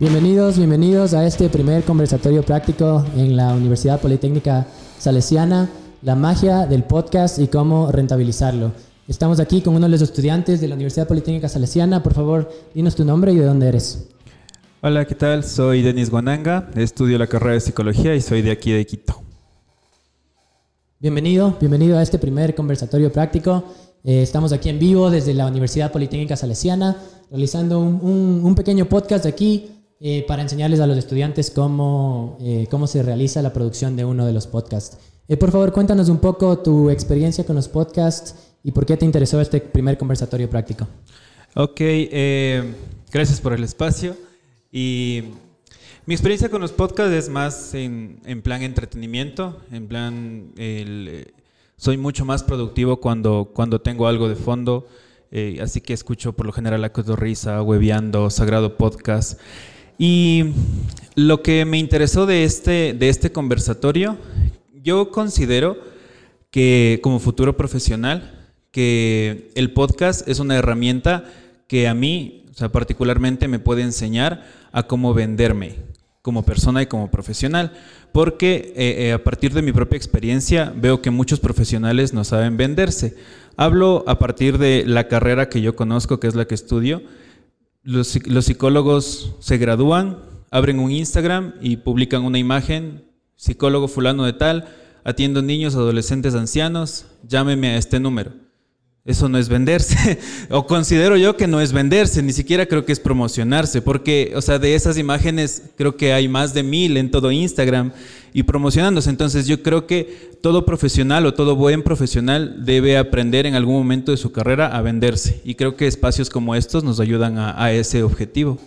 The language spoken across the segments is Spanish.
Bienvenidos, bienvenidos a este primer conversatorio práctico en la Universidad Politécnica Salesiana, la magia del podcast y cómo rentabilizarlo. Estamos aquí con uno de los estudiantes de la Universidad Politécnica Salesiana. Por favor, dinos tu nombre y de dónde eres. Hola, ¿qué tal? Soy Denis Guananga, estudio la carrera de psicología y soy de aquí de Quito. Bienvenido, bienvenido a este primer conversatorio práctico. Eh, estamos aquí en vivo desde la Universidad Politécnica Salesiana, realizando un, un pequeño podcast aquí eh, para enseñarles a los estudiantes cómo, eh, cómo se realiza la producción de uno de los podcasts. Eh, por favor, cuéntanos un poco tu experiencia con los podcasts y por qué te interesó este primer conversatorio práctico. Ok, gracias por el espacio. Y mi experiencia con los podcasts es más en, en plan entretenimiento, en plan, soy mucho más productivo cuando, cuando tengo algo de fondo. así que escucho por lo general la Risa, Webeando, Sagrado Podcast. Y lo que me interesó de este, de este conversatorio, yo considero que como futuro profesional, que el podcast es una herramienta que a mí, o sea, particularmente me puede enseñar a cómo venderme como persona y como profesional, porque eh, eh, a partir de mi propia experiencia veo que muchos profesionales no saben venderse. Hablo a partir de la carrera que yo conozco, que es la que estudio, los, psicólogos se gradúan, abren un Instagram y publican una imagen, psicólogo fulano de tal, atiendo niños, adolescentes, ancianos, llámeme a este número. Eso no es venderse, o considero yo que no es venderse, ni siquiera creo que es promocionarse, porque, o sea, de esas imágenes creo que hay más de mil en todo Instagram y promocionándose. Entonces yo creo que todo profesional o todo buen profesional debe aprender en algún momento de su carrera a venderse. Y creo que espacios como estos nos ayudan a, ese objetivo.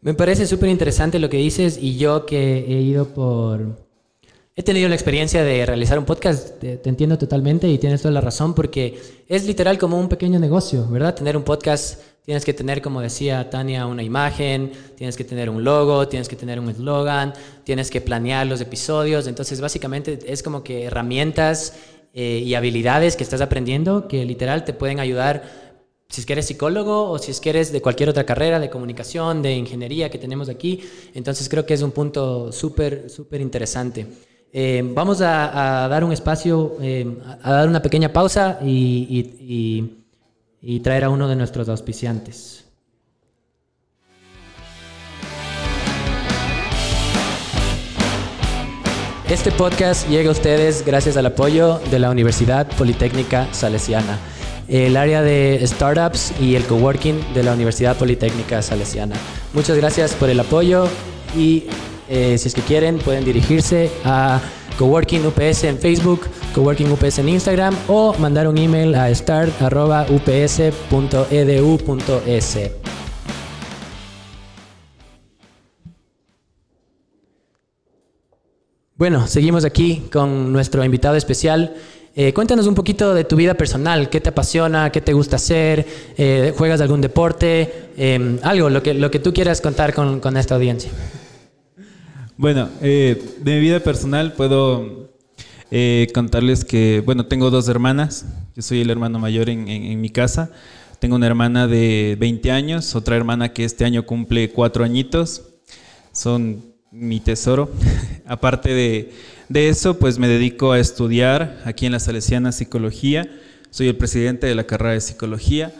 Me parece súper interesante lo que dices y yo que he ido por, He tenido la experiencia de realizar un podcast, te, entiendo totalmente y tienes toda la razón porque es literal como un pequeño negocio, ¿verdad? Tener un podcast tienes que tener, como decía Tania, una imagen, tienes que tener un logo, tienes que tener un eslogan, tienes que planear los episodios, entonces básicamente es como que herramientas eh, y habilidades que estás aprendiendo que literal te pueden ayudar si es que eres psicólogo o si es que eres de cualquier otra carrera de comunicación, de ingeniería que tenemos aquí, entonces creo que es un punto súper, súper interesante. Eh, vamos a, dar un espacio, eh, a dar una pequeña pausa y, traer a uno de nuestros auspiciantes. Este podcast llega a ustedes gracias al apoyo de la Universidad Politécnica Salesiana, el área de startups y el coworking de la Universidad Politécnica Salesiana. Muchas gracias por el apoyo y eh, si es que quieren, pueden dirigirse a Coworking UPS en Facebook, Coworking UPS en Instagram o mandar un email a start.ups.edu.es. Bueno, seguimos aquí con nuestro invitado especial. Eh, cuéntanos un poquito de tu vida personal, qué te apasiona, qué te gusta hacer, eh, juegas algún deporte, algo, lo que, lo que tú quieras contar con, con esta audiencia. Bueno, eh, de mi vida personal puedo eh, contarles que, bueno, tengo dos hermanas. Yo soy el hermano mayor en, mi casa. Tengo una hermana de 20 años, otra hermana que este año cumple cuatro añitos. Son mi tesoro. Aparte de, de, eso, pues me dedico a estudiar aquí en la Salesiana Psicología. Soy el presidente de la carrera de Psicología.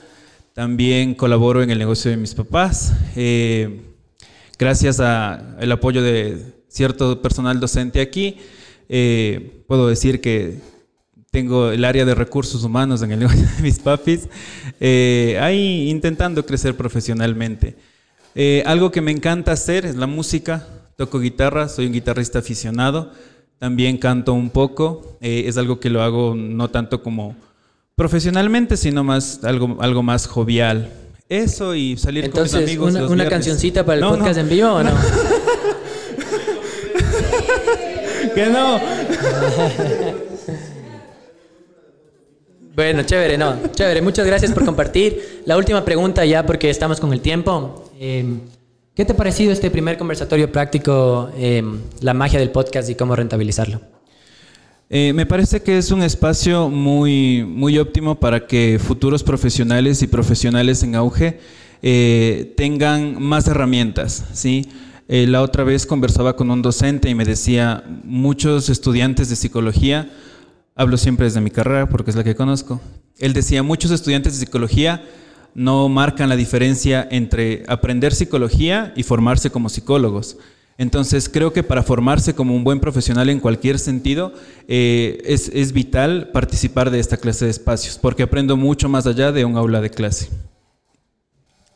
También colaboro en el negocio de mis papás. Eh, gracias al apoyo de cierto personal docente aquí, eh, puedo decir que tengo el área de recursos humanos en el negocio de mis papis, eh, ahí intentando crecer profesionalmente. Eh, algo que me encanta hacer es la música, toco guitarra, soy un guitarrista aficionado, también canto un poco, es algo que lo hago no tanto como profesionalmente, sino más algo, algo más jovial. Eso y salir con mis amigos. Una, una cancioncita para el podcast en vivo o no? que no. Bueno, chévere, no, chévere. Muchas gracias por compartir. La última pregunta ya porque estamos con el tiempo. Em, ¿Qué te ha parecido este primer conversatorio práctico, em, la magia del podcast y cómo rentabilizarlo? Eh, me parece que es un espacio muy, muy óptimo para que futuros profesionales y profesionales en auge eh, tengan más herramientas, ¿sí? Eh, la otra vez conversaba con un docente y me decía, muchos estudiantes de psicología, hablo siempre desde mi carrera porque es la que conozco, él decía, muchos estudiantes de psicología no marcan la diferencia entre aprender psicología y formarse como psicólogos. Entonces creo que para formarse como un buen profesional en cualquier sentido eh, es, es vital participar de esta clase de espacios, porque aprendo mucho más allá de un aula de clase.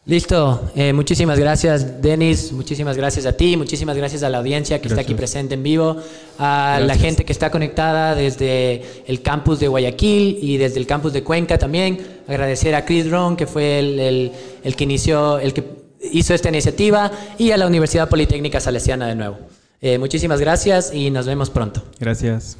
Listo, eh, muchísimas gracias Denis, muchísimas gracias a ti, muchísimas gracias a la audiencia que está aquí presente en vivo, a la gente que está conectada desde el campus de Guayaquil y desde el campus de Cuenca también, agradecer a Chris Ron que fue el, el que inició, el que hizo esta iniciativa y a la Universidad Politécnica Salesiana de nuevo. Eh, muchísimas gracias y nos vemos pronto. Gracias.